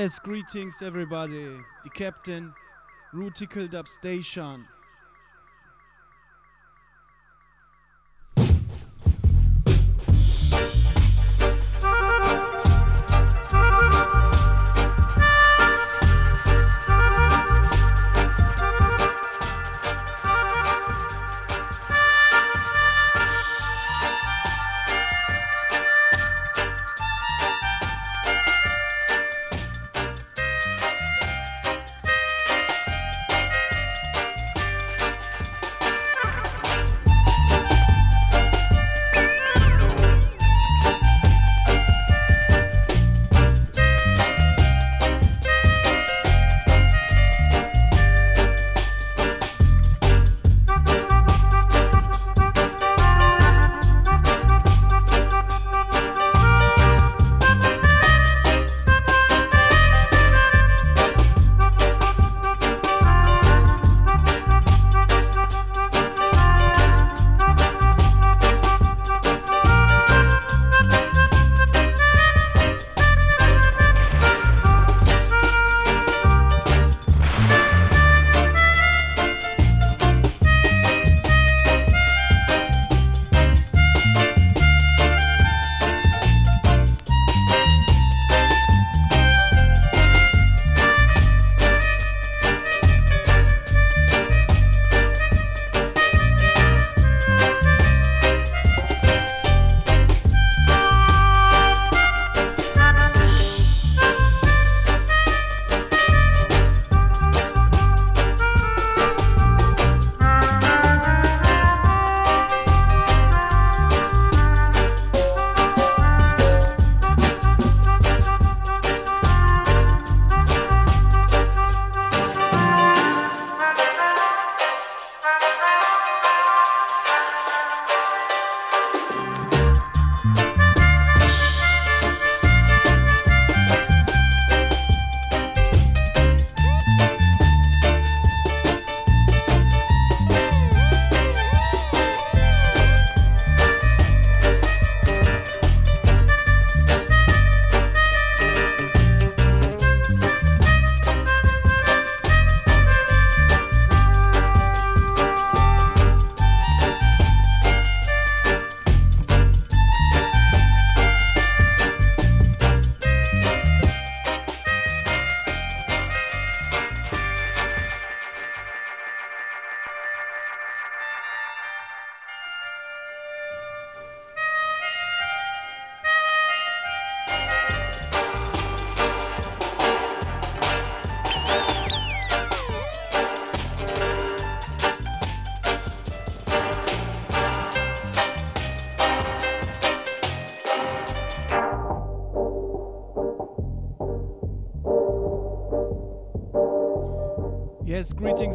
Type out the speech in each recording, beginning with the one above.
Yes, greetings everybody. The captain, Ruticled up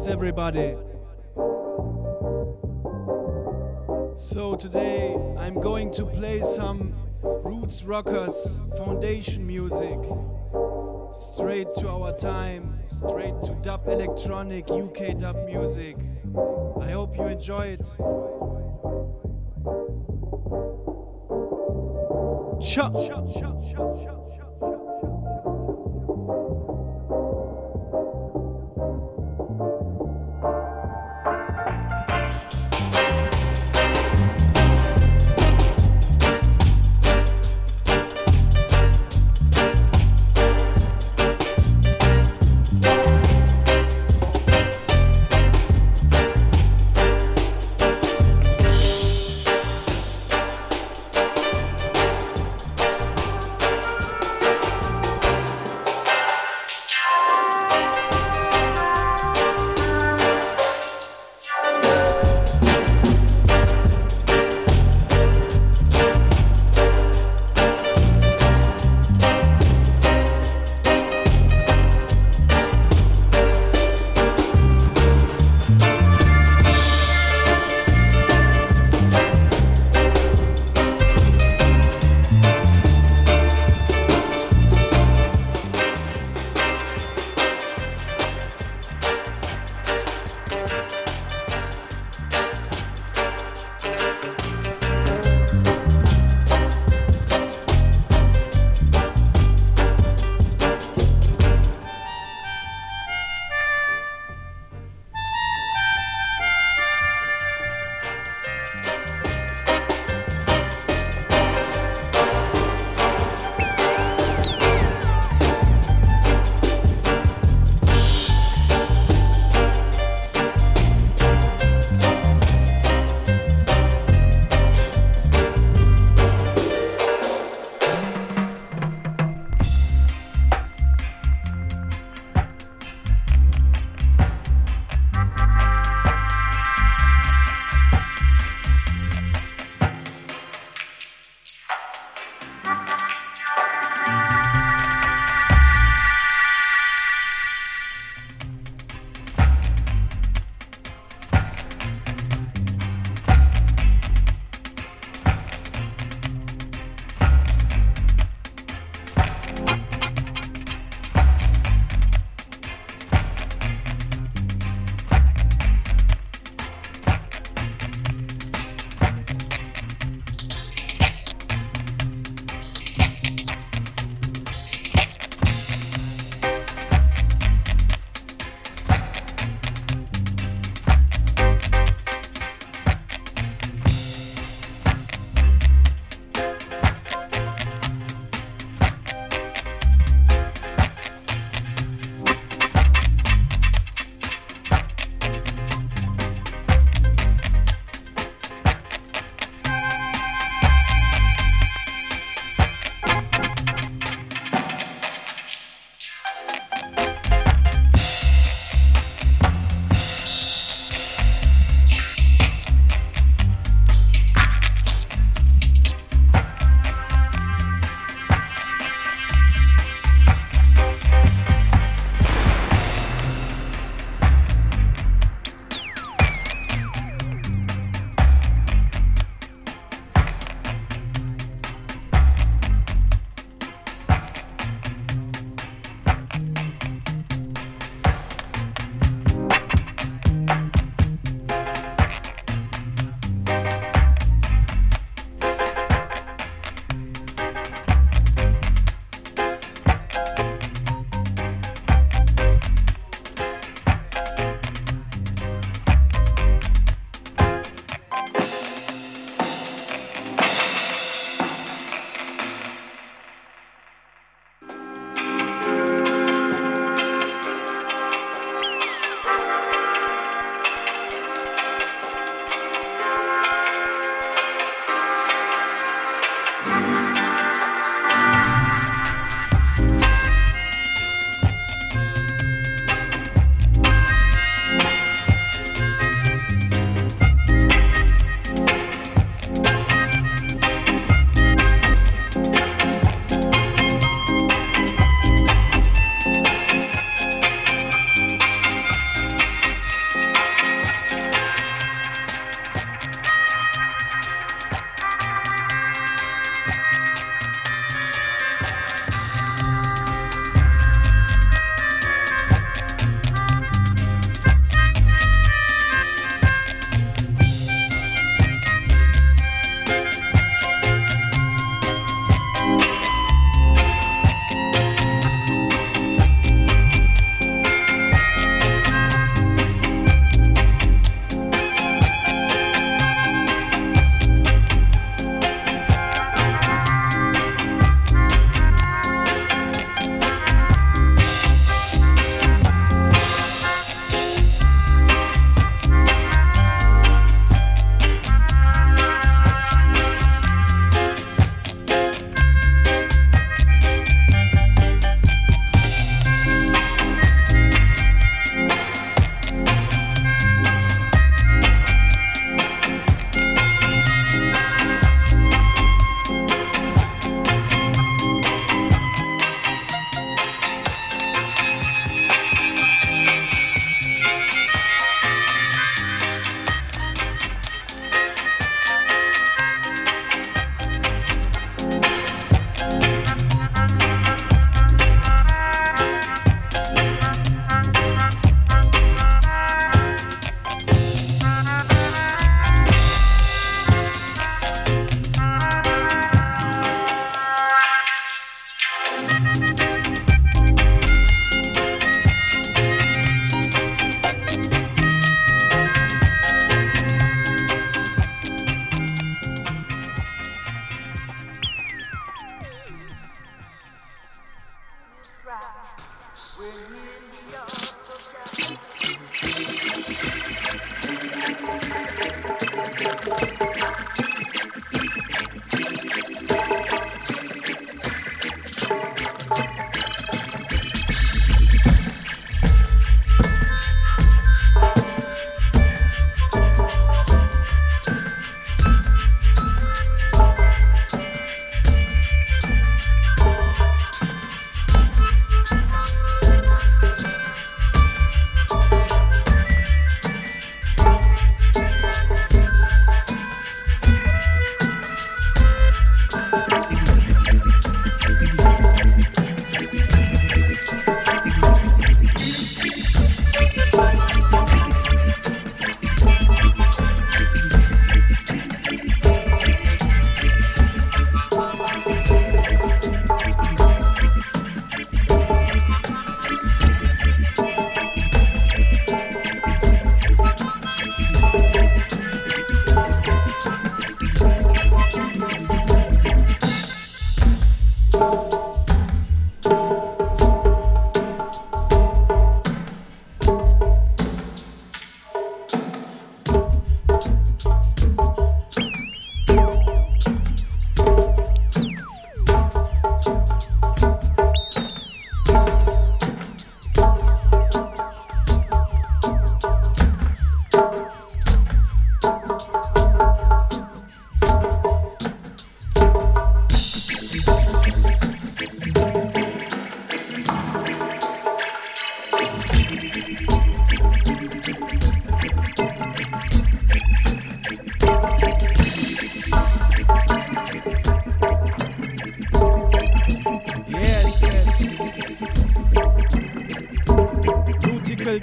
everybody. So today I'm going to play some Roots Rockers Foundation music. Straight to our time, straight to dub electronic UK dub music. I hope you enjoy it. Cha, cha, cha, cha, cha.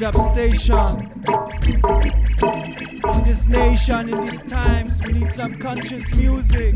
Up station. In this nation, in these times, we need some conscious music.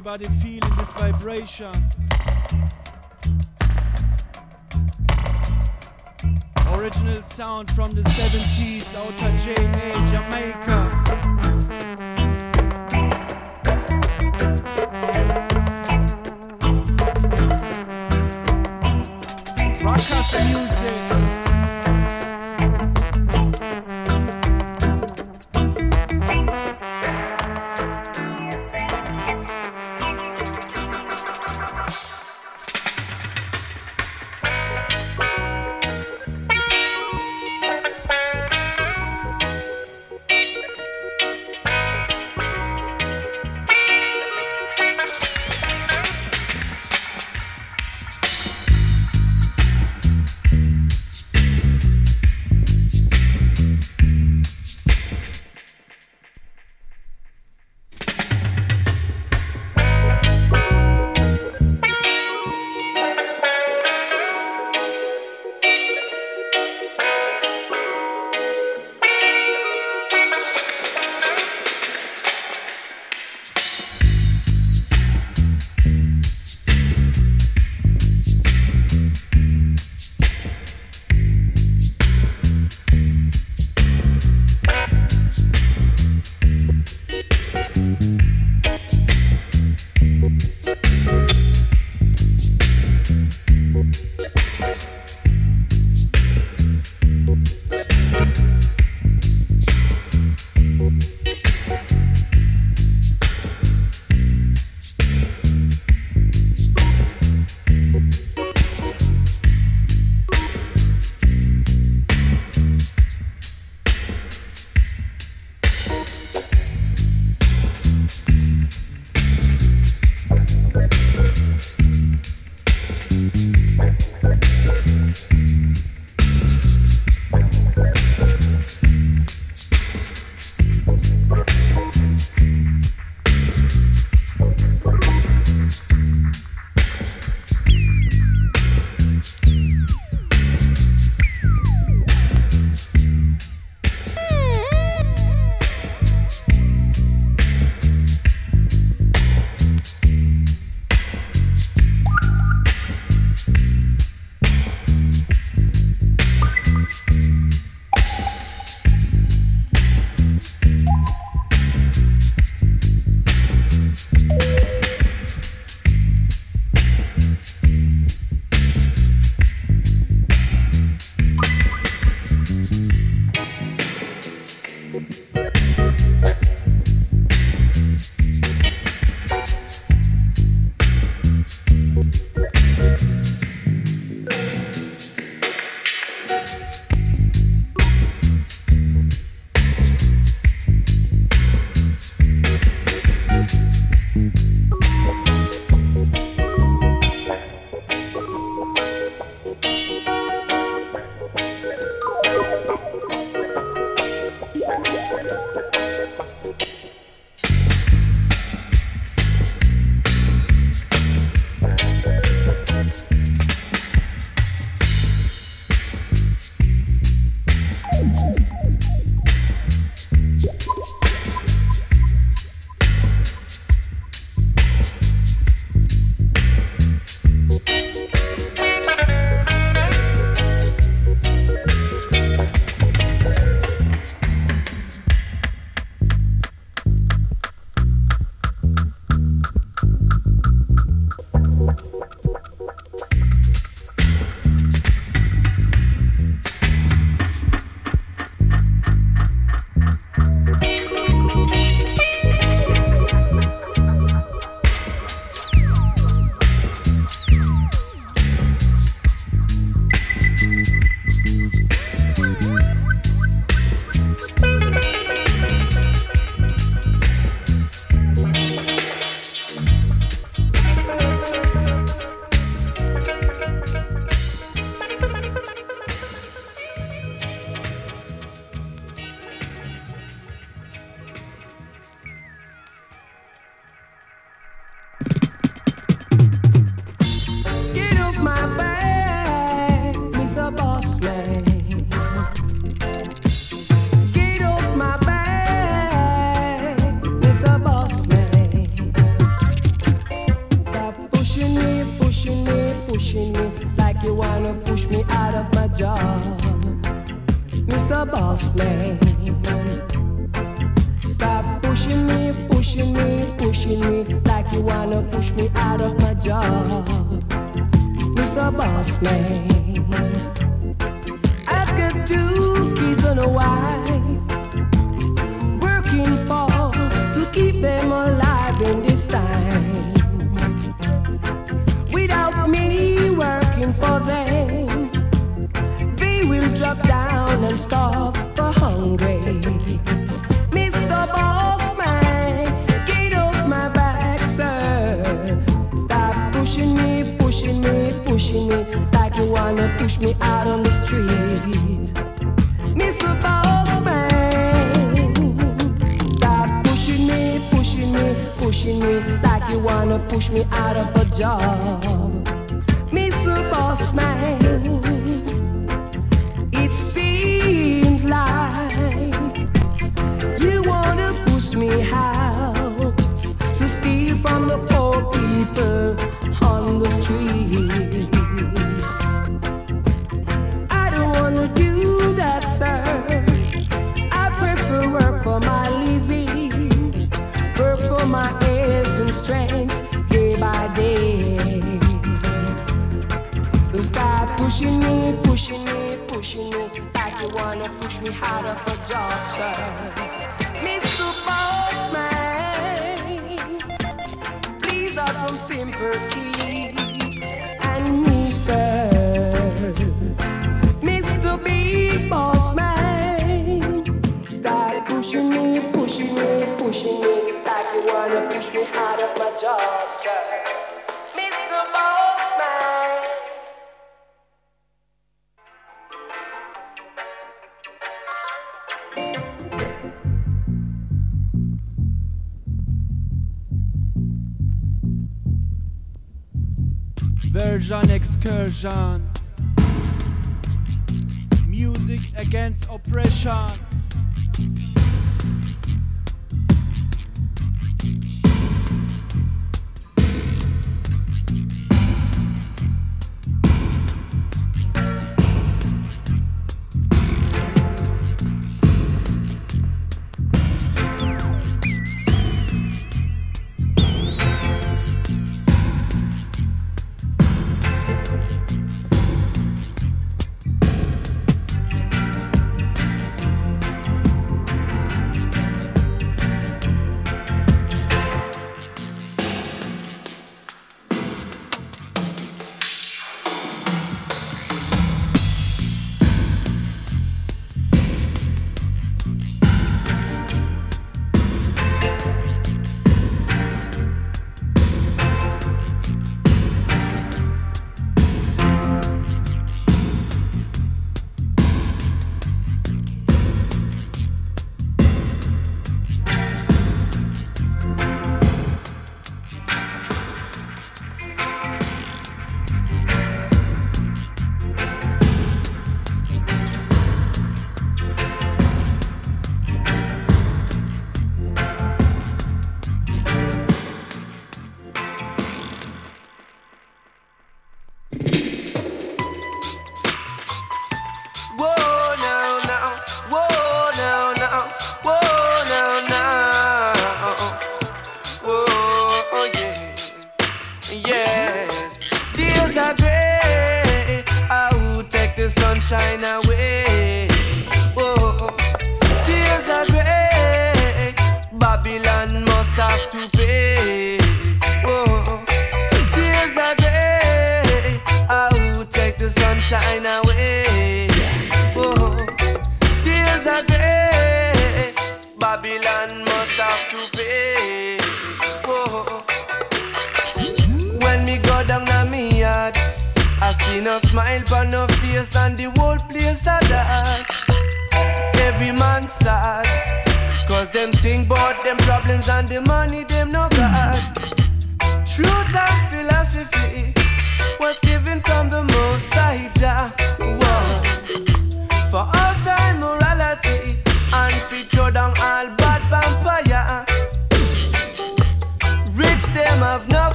Everybody feeling this vibration. Original sound from the 70s out of JA, Jamaica.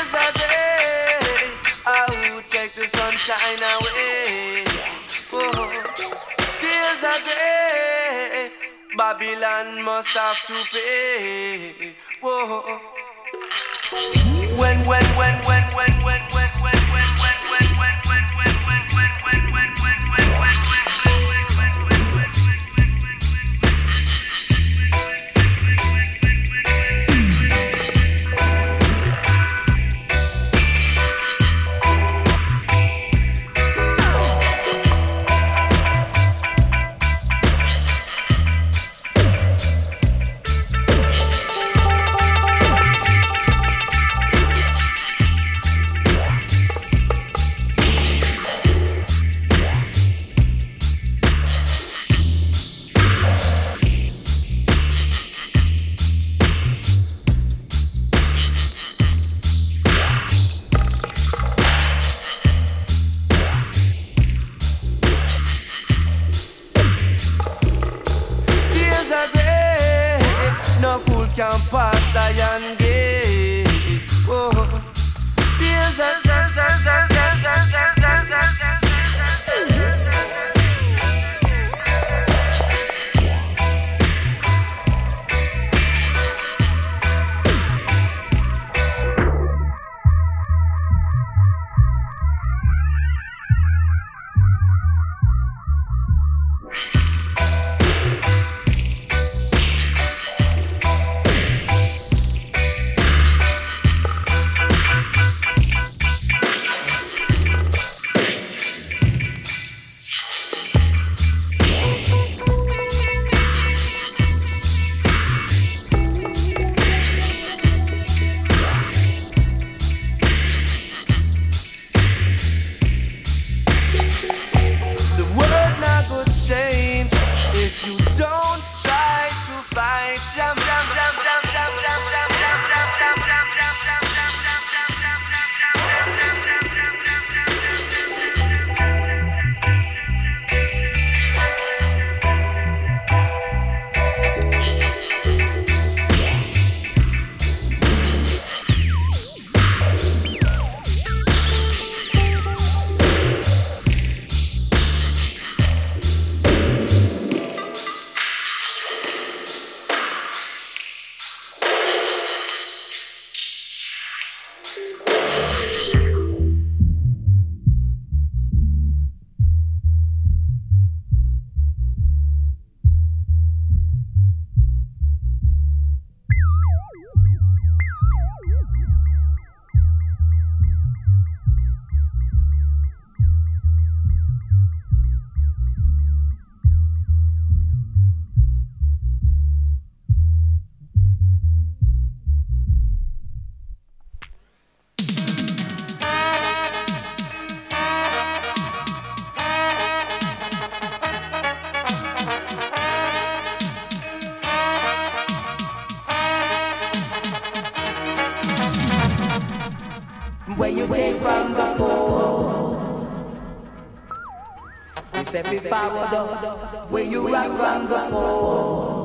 is the day I will take the sunshine away. Oh, Whoa. tears a day Babylon must have to pay. Whoa. When, when, when, when, when, when. Where you take from the poor. We say up, where you rock from the poor.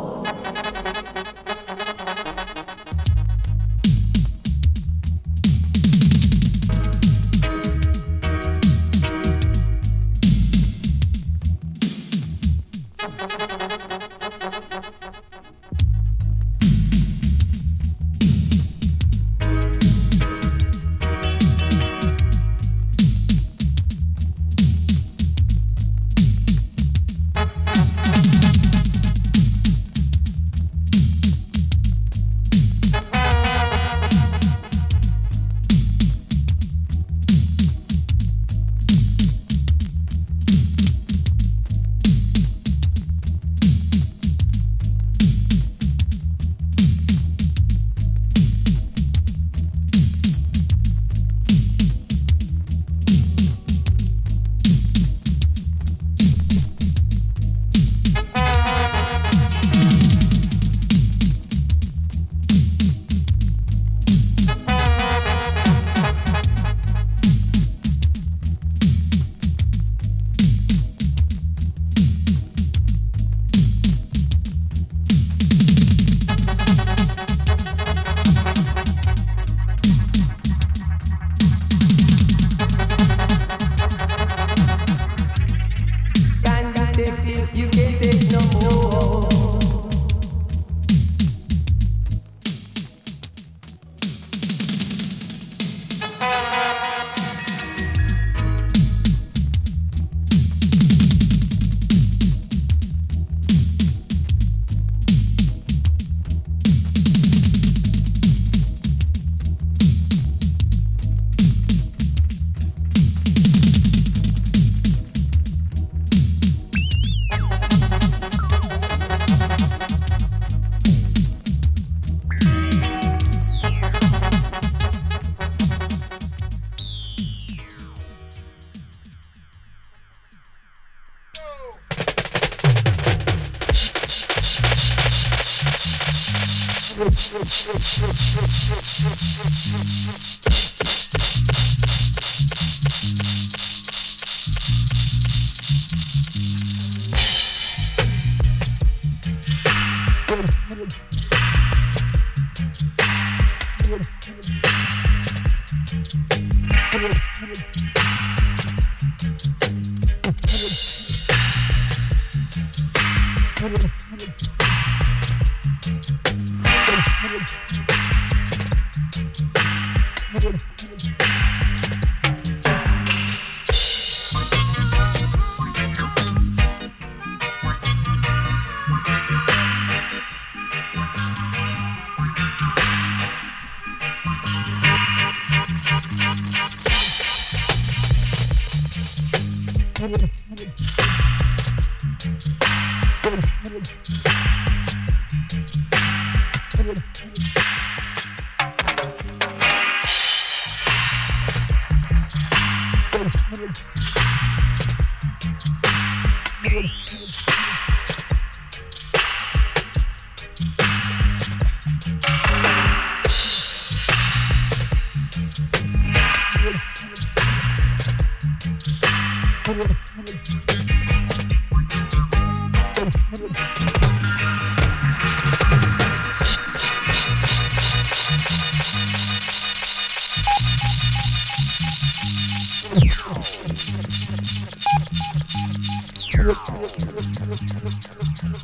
Thank you.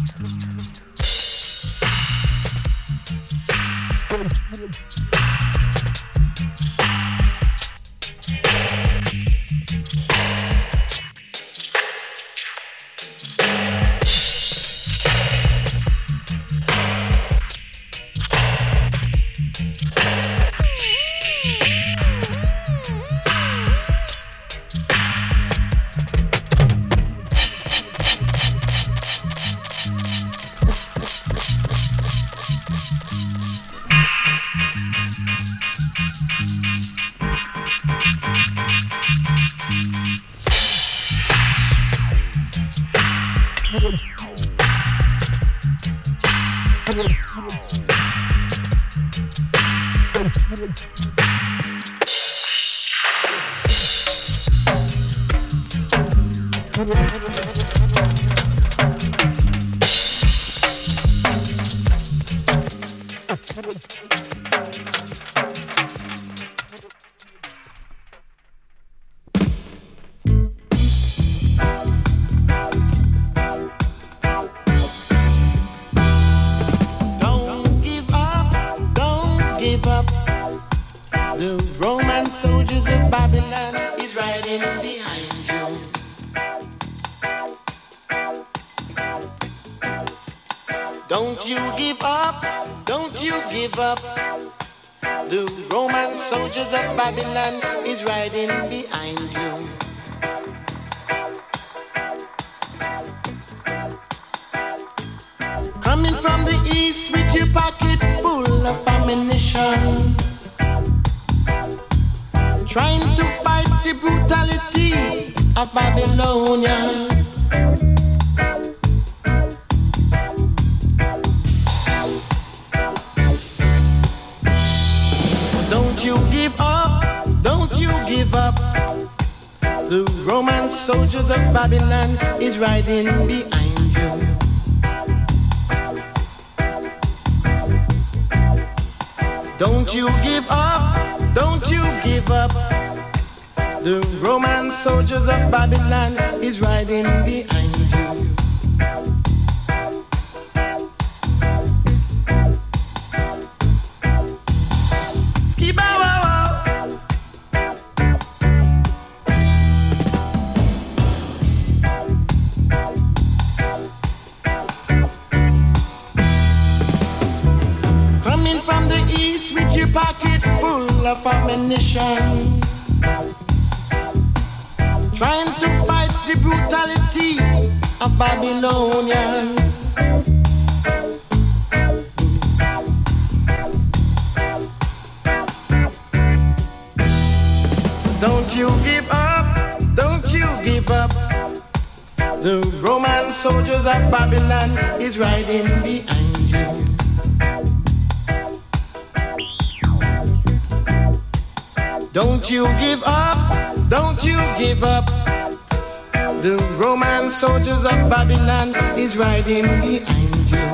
soldiers of Babylon is riding behind you. Don't you give up, don't you give up. The Roman soldiers of Babylon is riding behind you.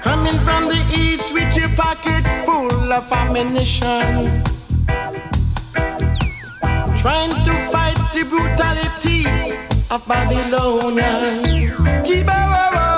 Coming from the east with your pocket full of ammunition. Babylonian. Keep our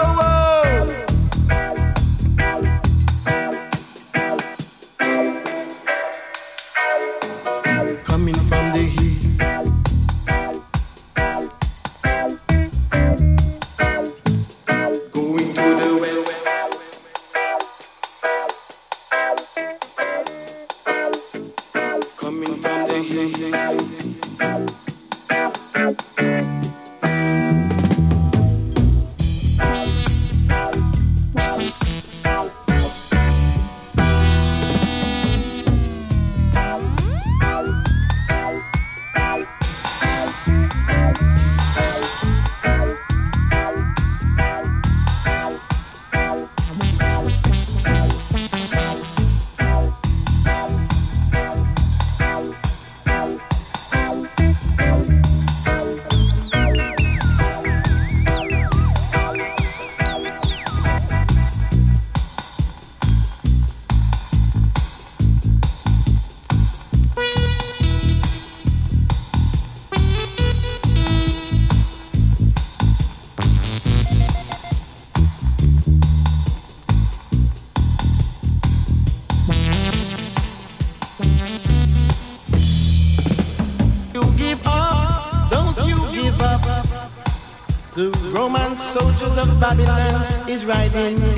Babylon is rising.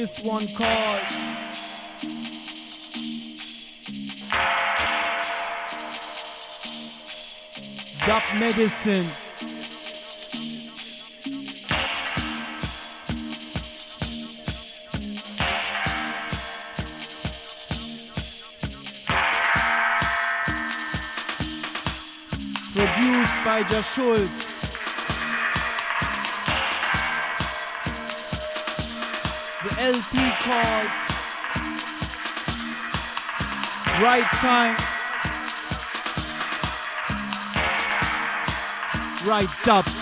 This one called Dub Medicine. Produced by Ja Schulz. LP called Right Time. Right Up.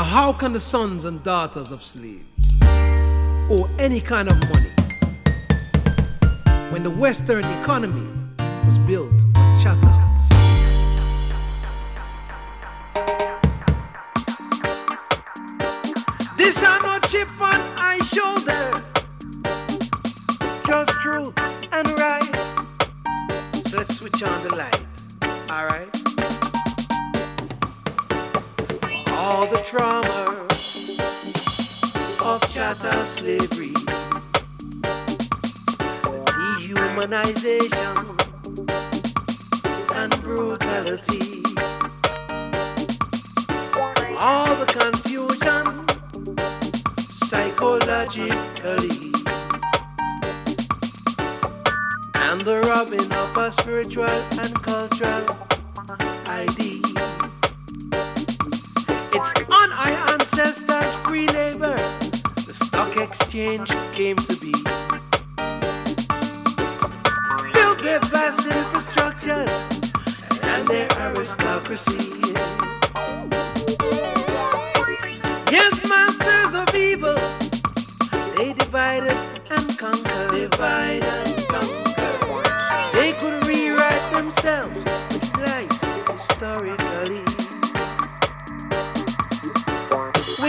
Now, how can the sons and daughters of slaves or any kind of money when the Western economy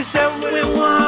always said we want.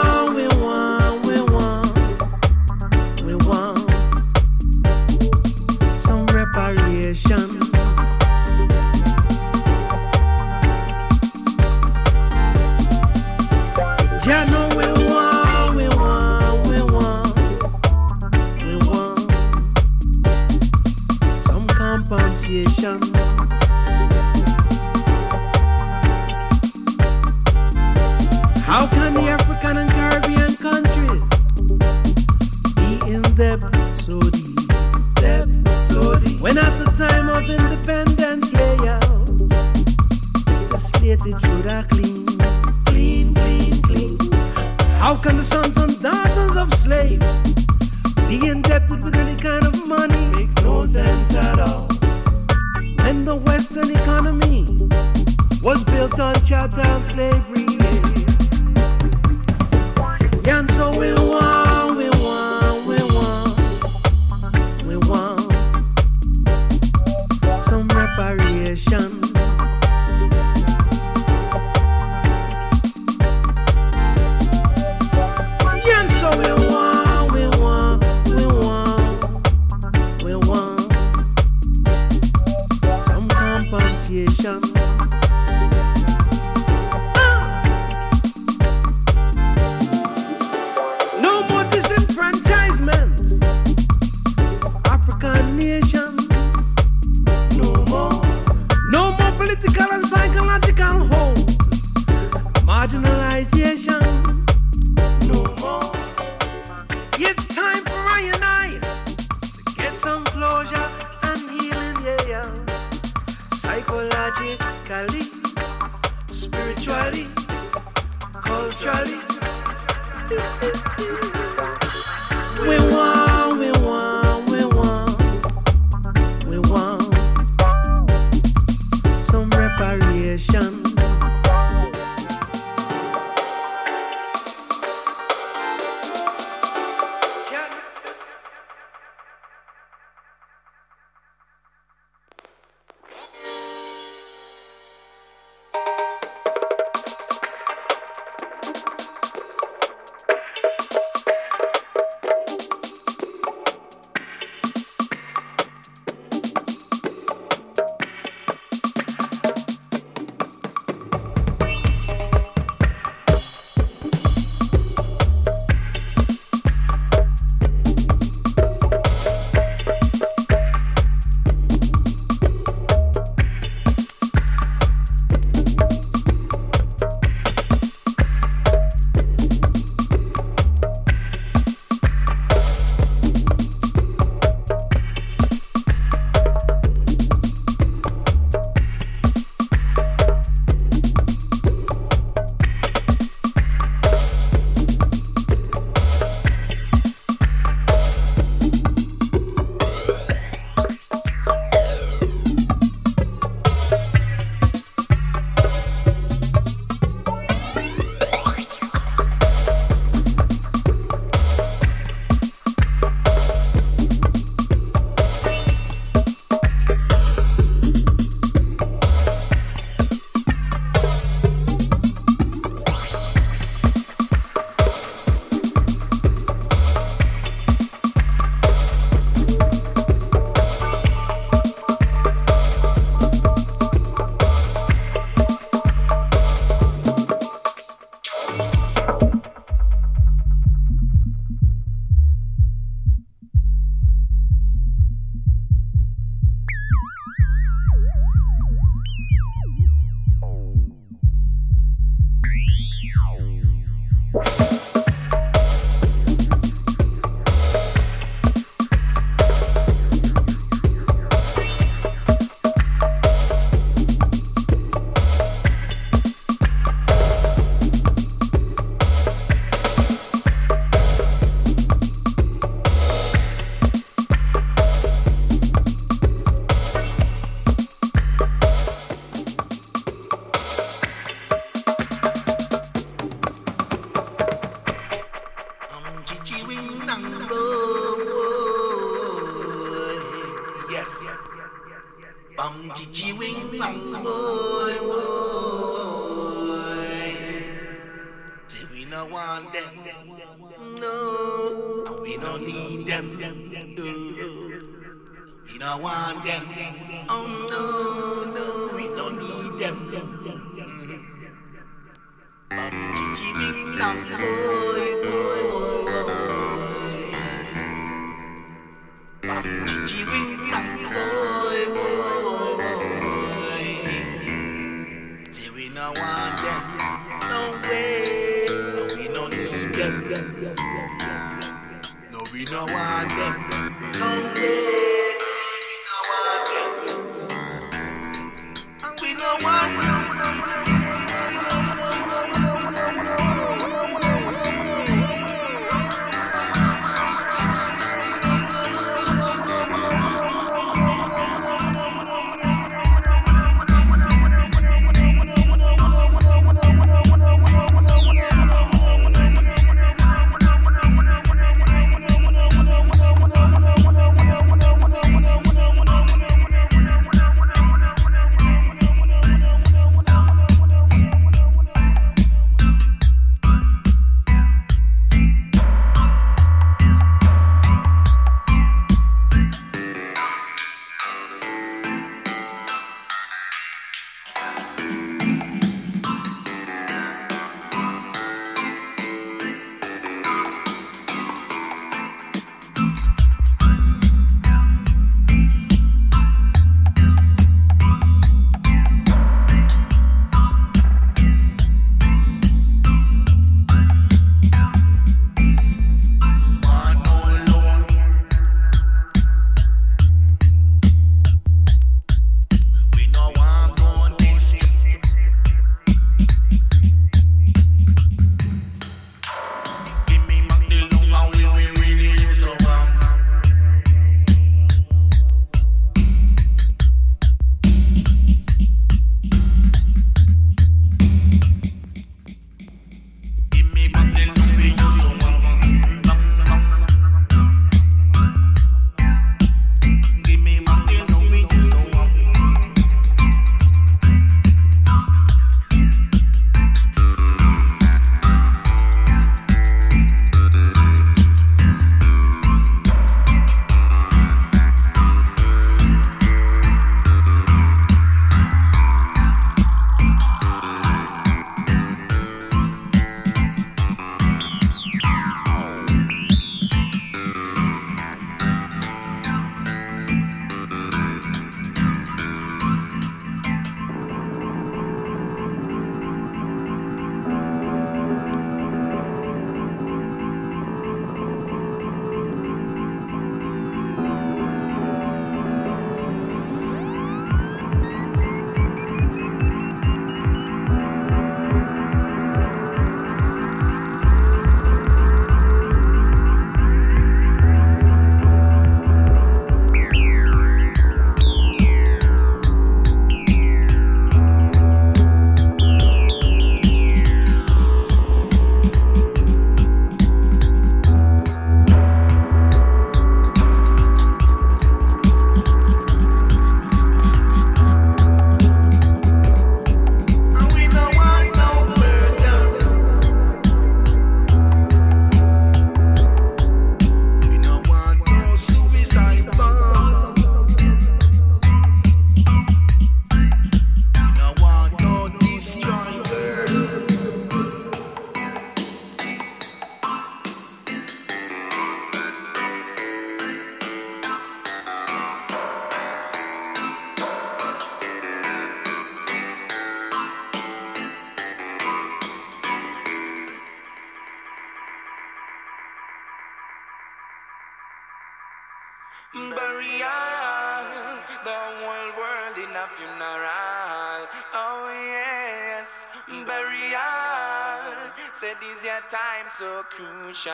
so crucial.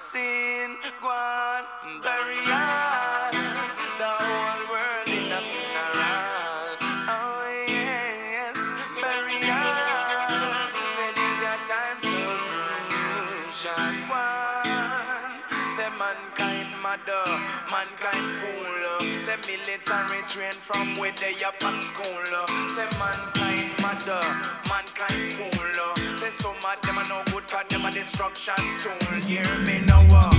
Sin, gone, burial. The whole world in a funeral. Oh, yes, burial. Say this your time so crucial. Gone. Say mankind mother, mankind fool. Say military train from where they up at school. Say mankind mother, mankind fool. So much of them are no good, cause them a destruction tool. Hear me now, uh,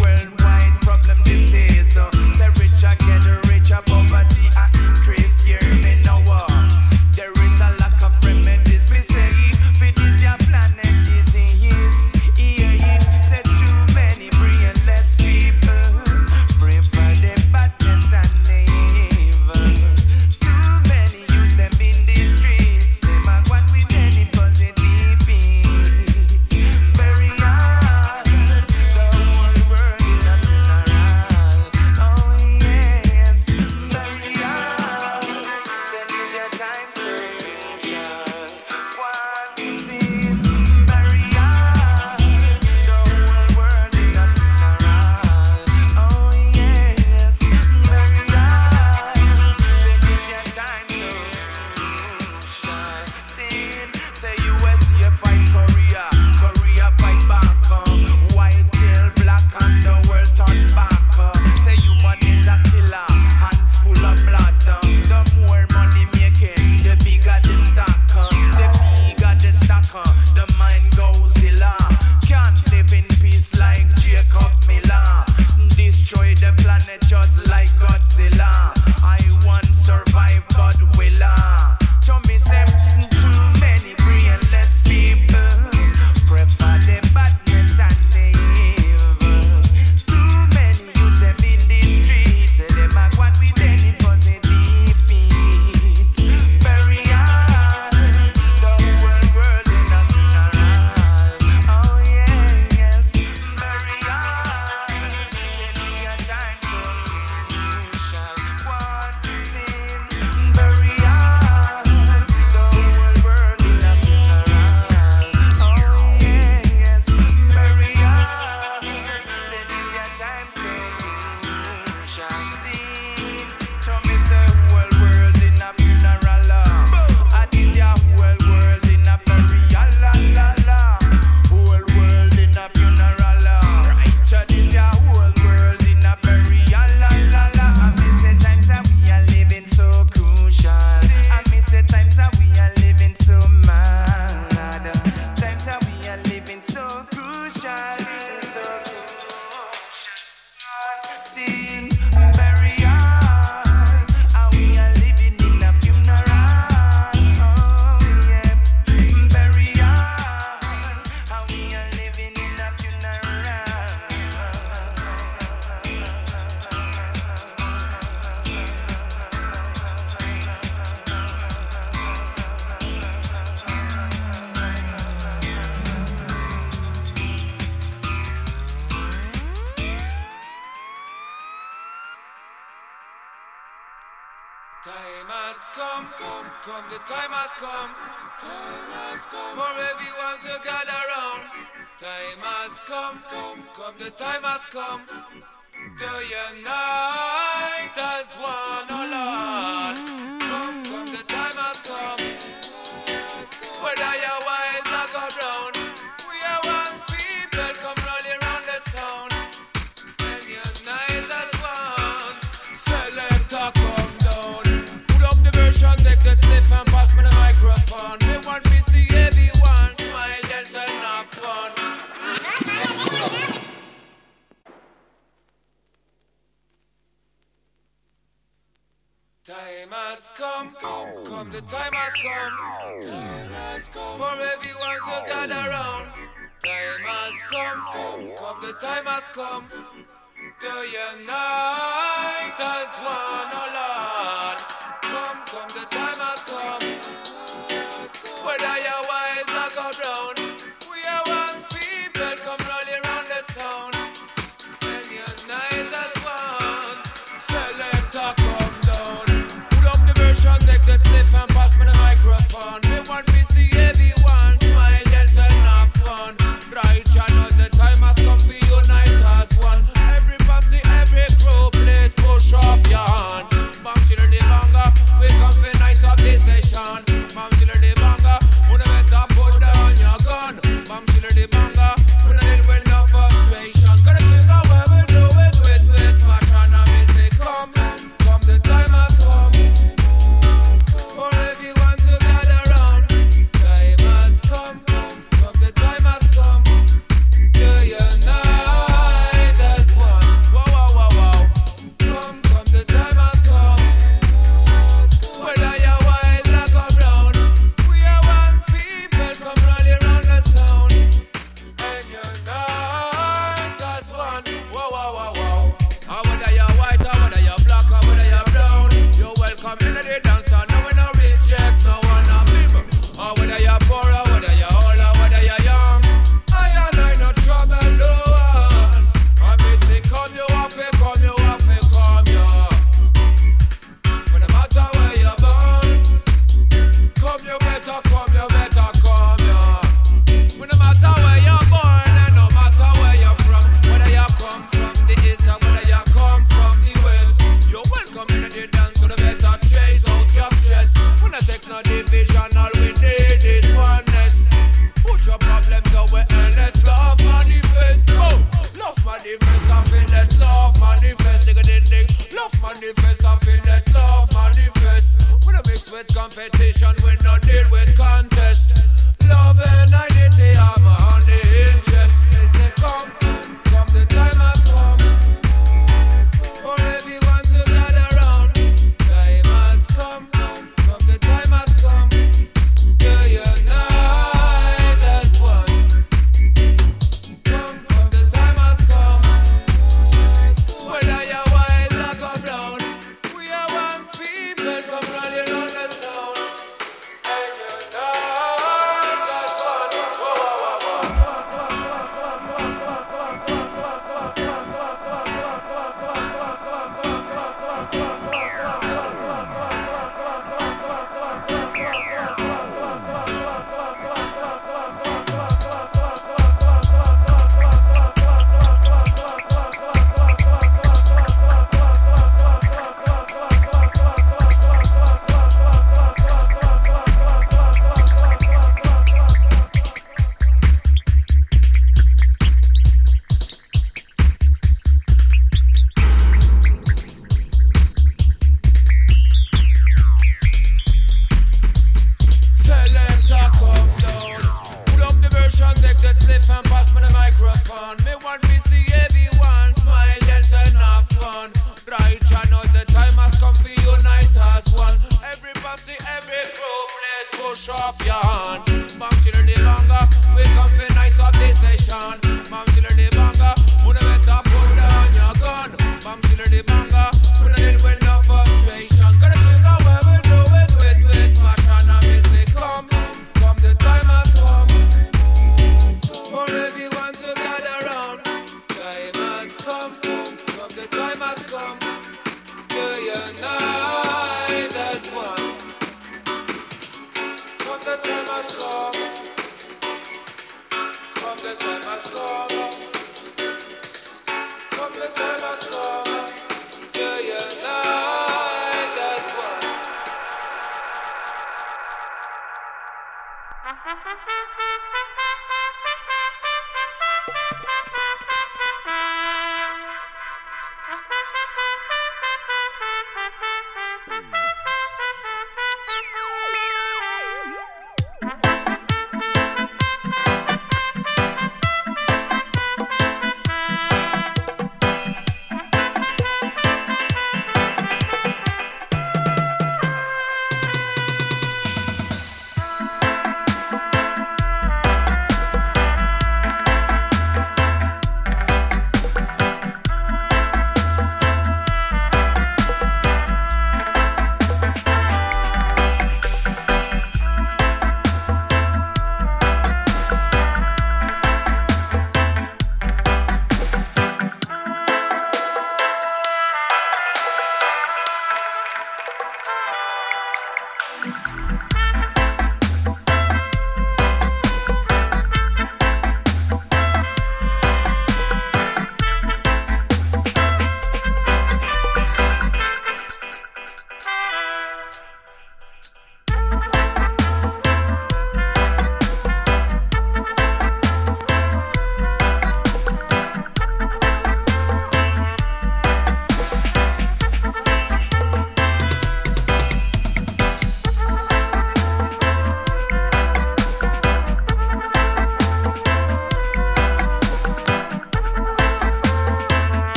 worldwide problem this Uh,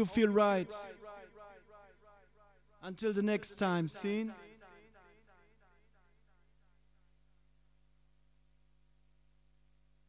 you feel right. Until the next time, seen?